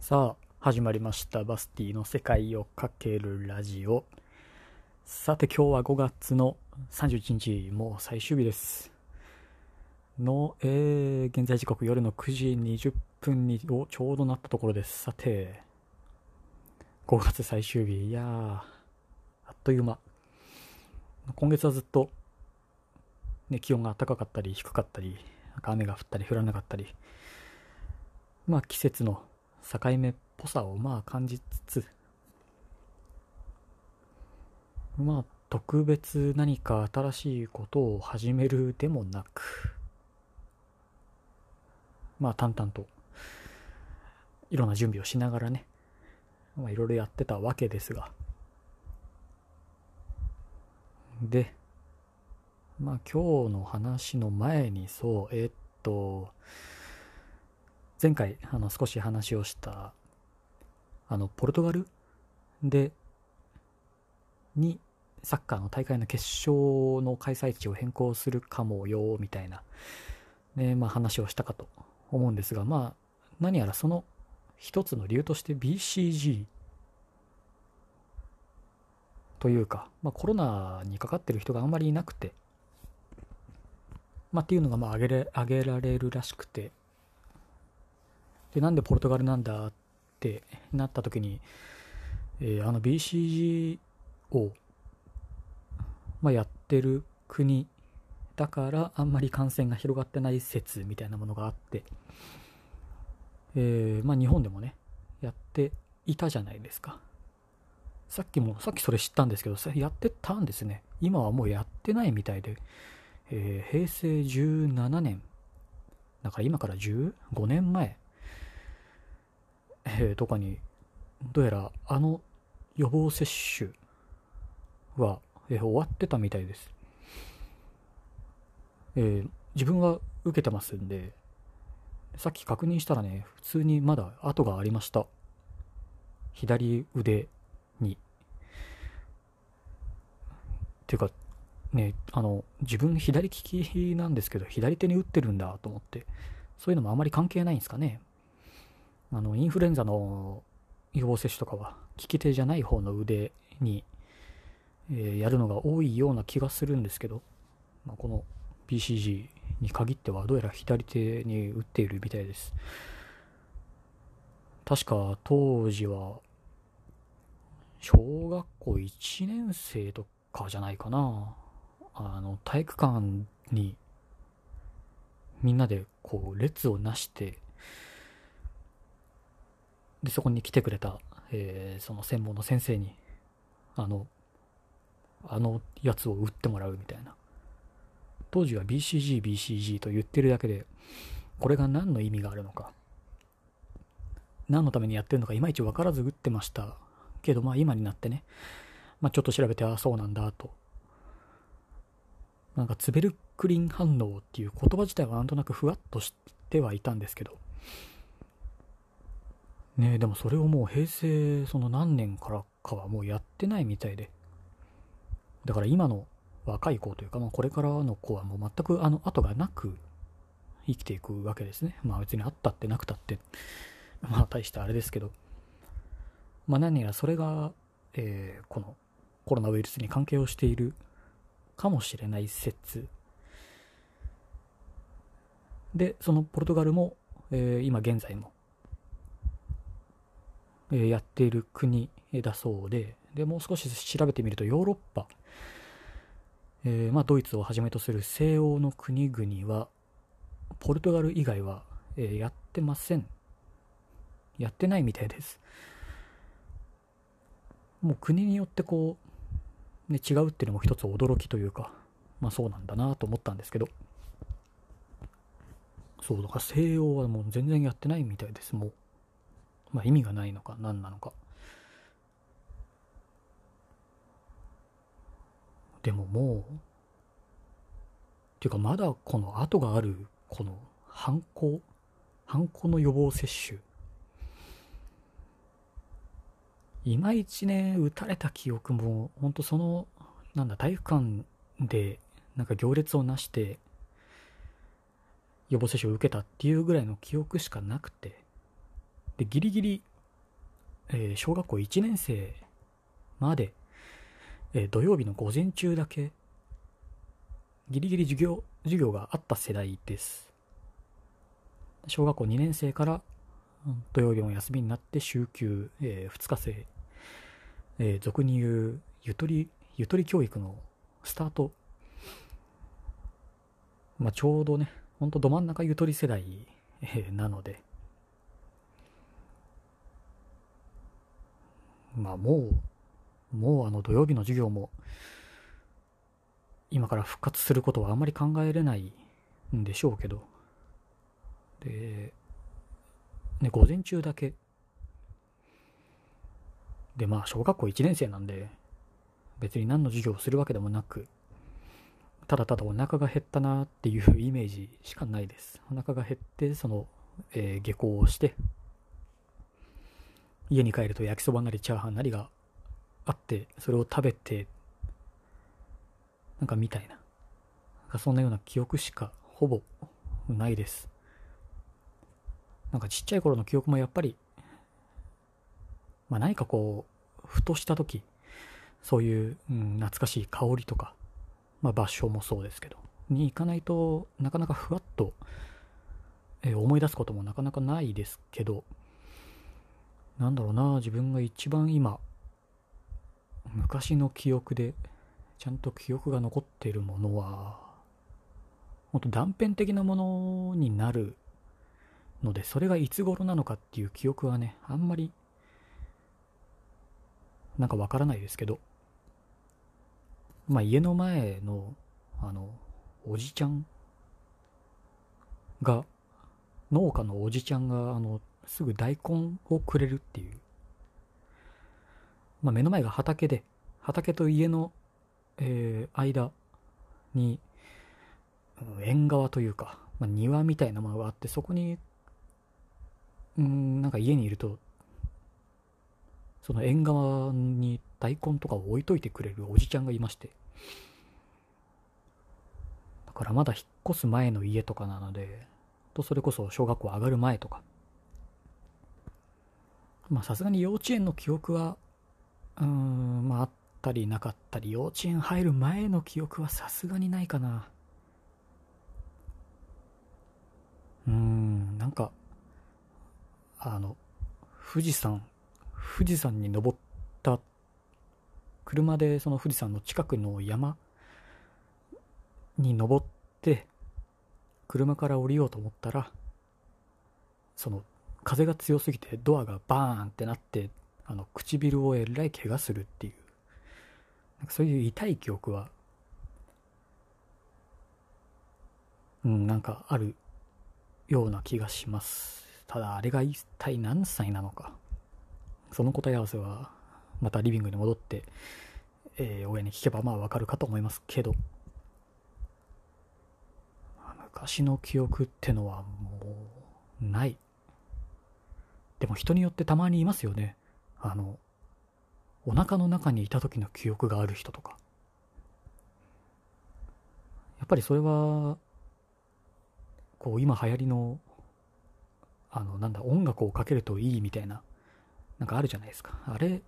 さあ始まりました。バスティの世界をかけるラジオ。さて今日は5月の31日もう最終日です。の、えー、現在時刻夜の9時20分にをちょうどなったところです。さて5月最終日。いやーあっという間。今月はずっと、ね、気温が高かったり低かったり雨が降ったり降らなかったり。まあ季節の境目っぽさをまあ感じつつまあ特別何か新しいことを始めるでもなくまあ淡々といろんな準備をしながらねまあいろいろやってたわけですが。でまあ今日の話の前にそうえ、っと前回あの少し話をしたあのポルトガルでにサッカーの大会の決勝の開催地を変更するかもよみたいな、ねまあ、話をしたかと思うんですがまあ何やらその一つの理由として BCG というか、まあ、コロナにかかってる人があんまりいなくて、まあ、っていうのがまあ挙げれ挙げられるらしくてでなんでポルトガルなんだってなった時に、えー、あの BCG を、まあ、やってる国だからあんまり感染が広がってない説みたいなものがあって、えー、まあ、日本でもねやっていたじゃないですか。さっきもさっきそれ知ったんですけどやってたんですね。今はもうやってないみたいで、えー、平成17年だから今から15年前えー、とかにどうやらあの予防接種は、えー、終わってたみたいです、えー、自分は受けてますんでさっき確認したらね普通にまだ跡がありました。左腕に。ていうかねあの自分左利きなんですけど左手に打ってるんだと思ってそういうのもあまり関係ないんですかね。あのインフルエンザの予防接種とかは利き手じゃない方の腕に、えー、やるのが多いような気がするんですけど、まあ、この BCG に限ってはどうやら左手に打っているみたいです。確か当時は小学校1年生とかじゃないかな。あの体育館にみんなでこう列をなしてで、そこに来てくれた、えー、その専門の先生に、あの、あのやつを打ってもらうみたいな。当時は BCG、BCG と言ってるだけで、これが何の意味があるのか、何のためにやってるのかいまいち分からず打ってましたけど、まあ今になってね、まあちょっと調べて、ああ、そうなんだと。なんかツベルクリン反応っていう言葉自体はなんとなくふわっとしてはいたんですけど、ねでもそれをもう平成その何年からかはもうやってないみたいで。だから今の若い子というか、まあ、これからの子はもう全くあの後がなく生きていくわけですね。まあ別にあったってなくたって。まあ大してあれですけど。まあ何やらそれが、えー、このコロナウイルスに関係をしているかもしれない説。でそのポルトガルも、えー、今現在もやっている国だそうででもう少し調べてみるとヨーロッパ、えー、まあ、ドイツをはじめとする西欧の国々はポルトガル以外は、えやってません。やってないみたいです。もう国によってこう、ね、違うっていうのも一つ驚きというかまあそうなんだなと思ったんですけど。そうだから西欧はもう全然やってないみたいです。もうまあ、意味がないのか何なのか。でももうっていうかまだこの後があるこの犯行犯行の予防接種？いまいちね打たれた記憶も本当そのなんだ体育館でなんか行列をなして予防接種を受けたっていうぐらいの記憶しかなくて。でギリギリえー、小学校1年生まで、えー、土曜日の午前中だけ、ギリギリ授業、授業があった世代です。小学校2年生から土曜日も休みになって週休、えー、2日制、えー、俗に言うゆとり、ゆとり教育のスタート。まあ、ちょうどね、ほんとど真ん中ゆとり世代、えー、なので、まあもう、もうあの土曜日の授業も、今から復活することはあんまり考えれないんでしょうけど、で、ね、午前中だけ。で、まあ、小学校1年生なんで、別に何の授業をするわけでもなく、ただただお腹が減ったなっていうイメージしかないです。お腹が減って、その、えー、下校をして、家に帰ると焼きそばなりチャーハンなりがあって、それを食べて、なんかみたいな。なんかそんなような記憶しかほぼないです。なんかちっちゃい頃の記憶もやっぱり、まあ何かこう、ふとした時、そういう、うん、懐かしい香りとか、まあ場所もそうですけど、に行かないとなかなかふわっと、えー、思い出すこともなかなかないですけど、なんだろうな、自分が一番今、昔の記憶で、ちゃんと記憶が残っているものは、本当断片的なものになるので、それがいつ頃なのかっていう記憶はね、あんまり、なんかわからないですけど、まあ家の前の、あの、おじちゃんが、農家のおじちゃんが、あの、すぐ大根をくれるっていう。まあ目の前が畑で、畑と家の、えー、間に、縁側というか、まあ、庭みたいなものがあって、そこにうん、なんか家にいると、その縁側に大根とかを置いといてくれるおじちゃんがいまして。だからまだ引っ越す前の家とかなので、とそれこそ小学校上がる前とか。まあさすがに幼稚園の記憶は、うん、まああったりなかったり、幼稚園入る前の記憶はさすがにないかな。うん、なんか、あの、富士山、富士山に登った、車でその富士山の近くの山に登って、車から降りようと思ったら、その、風が強すぎてドアがバーンってなって、あの、唇をえらい怪我するっていう、なんかそういう痛い記憶は、うん、なんかあるような気がします。ただあれが一体何歳なのか。その答え合わせは、またリビングに戻って、えー、親に聞けばまあわかるかと思いますけど、昔の記憶ってのはもう、ない。でも人によってたまにいますよね。あの、お腹の中にいた時の記憶がある人とか。やっぱりそれは、こう今流行りのあの、なんだ、音楽をかけるといいみたいな、なんかあるじゃないですか。あれ、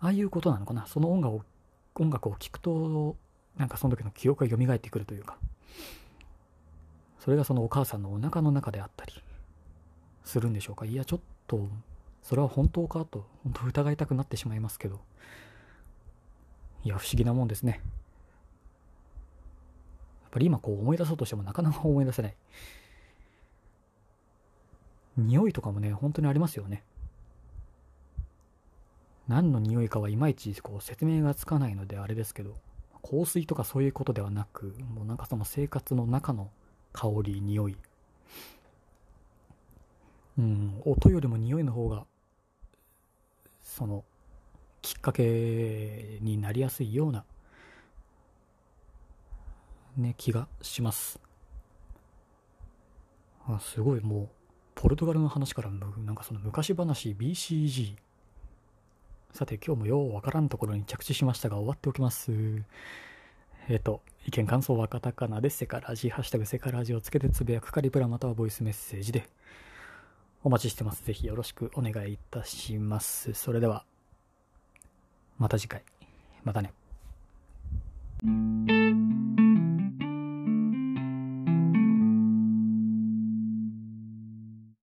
ああいうことなのかな。その音楽を、音楽を聴くと、なんかその時の記憶が蘇ってくるというか、それがそのお母さんのお腹の中であったりするんでしょうか？いや、ちょっと、それは本当かと、本当疑いたくなってしまいますけど、いや、不思議なもんですね。やっぱり今こう思い出そうとしてもなかなか思い出せない。匂いとかもね、本当にありますよね。何の匂いかはいまいちこう説明がつかないのであれですけど、香水とかそういうことではなく、もうなんかその生活の中の香り、匂い。うん、音よりも匂いの方が、その、きっかけになりやすいような、ね、気がします。あ、すごいもう、ポルトガルの話からなんかその昔話 BCG さて今日もようわからんところに着地しましたが終わっておきます。えっ、ー、と意見感想はカタカナでセカラジハッシュタグセカラジをつけてつぶやくかリプラまたはボイスメッセージで。お待ちしてます。ぜひよろしくお願いいたします。それでは、また次回。またね。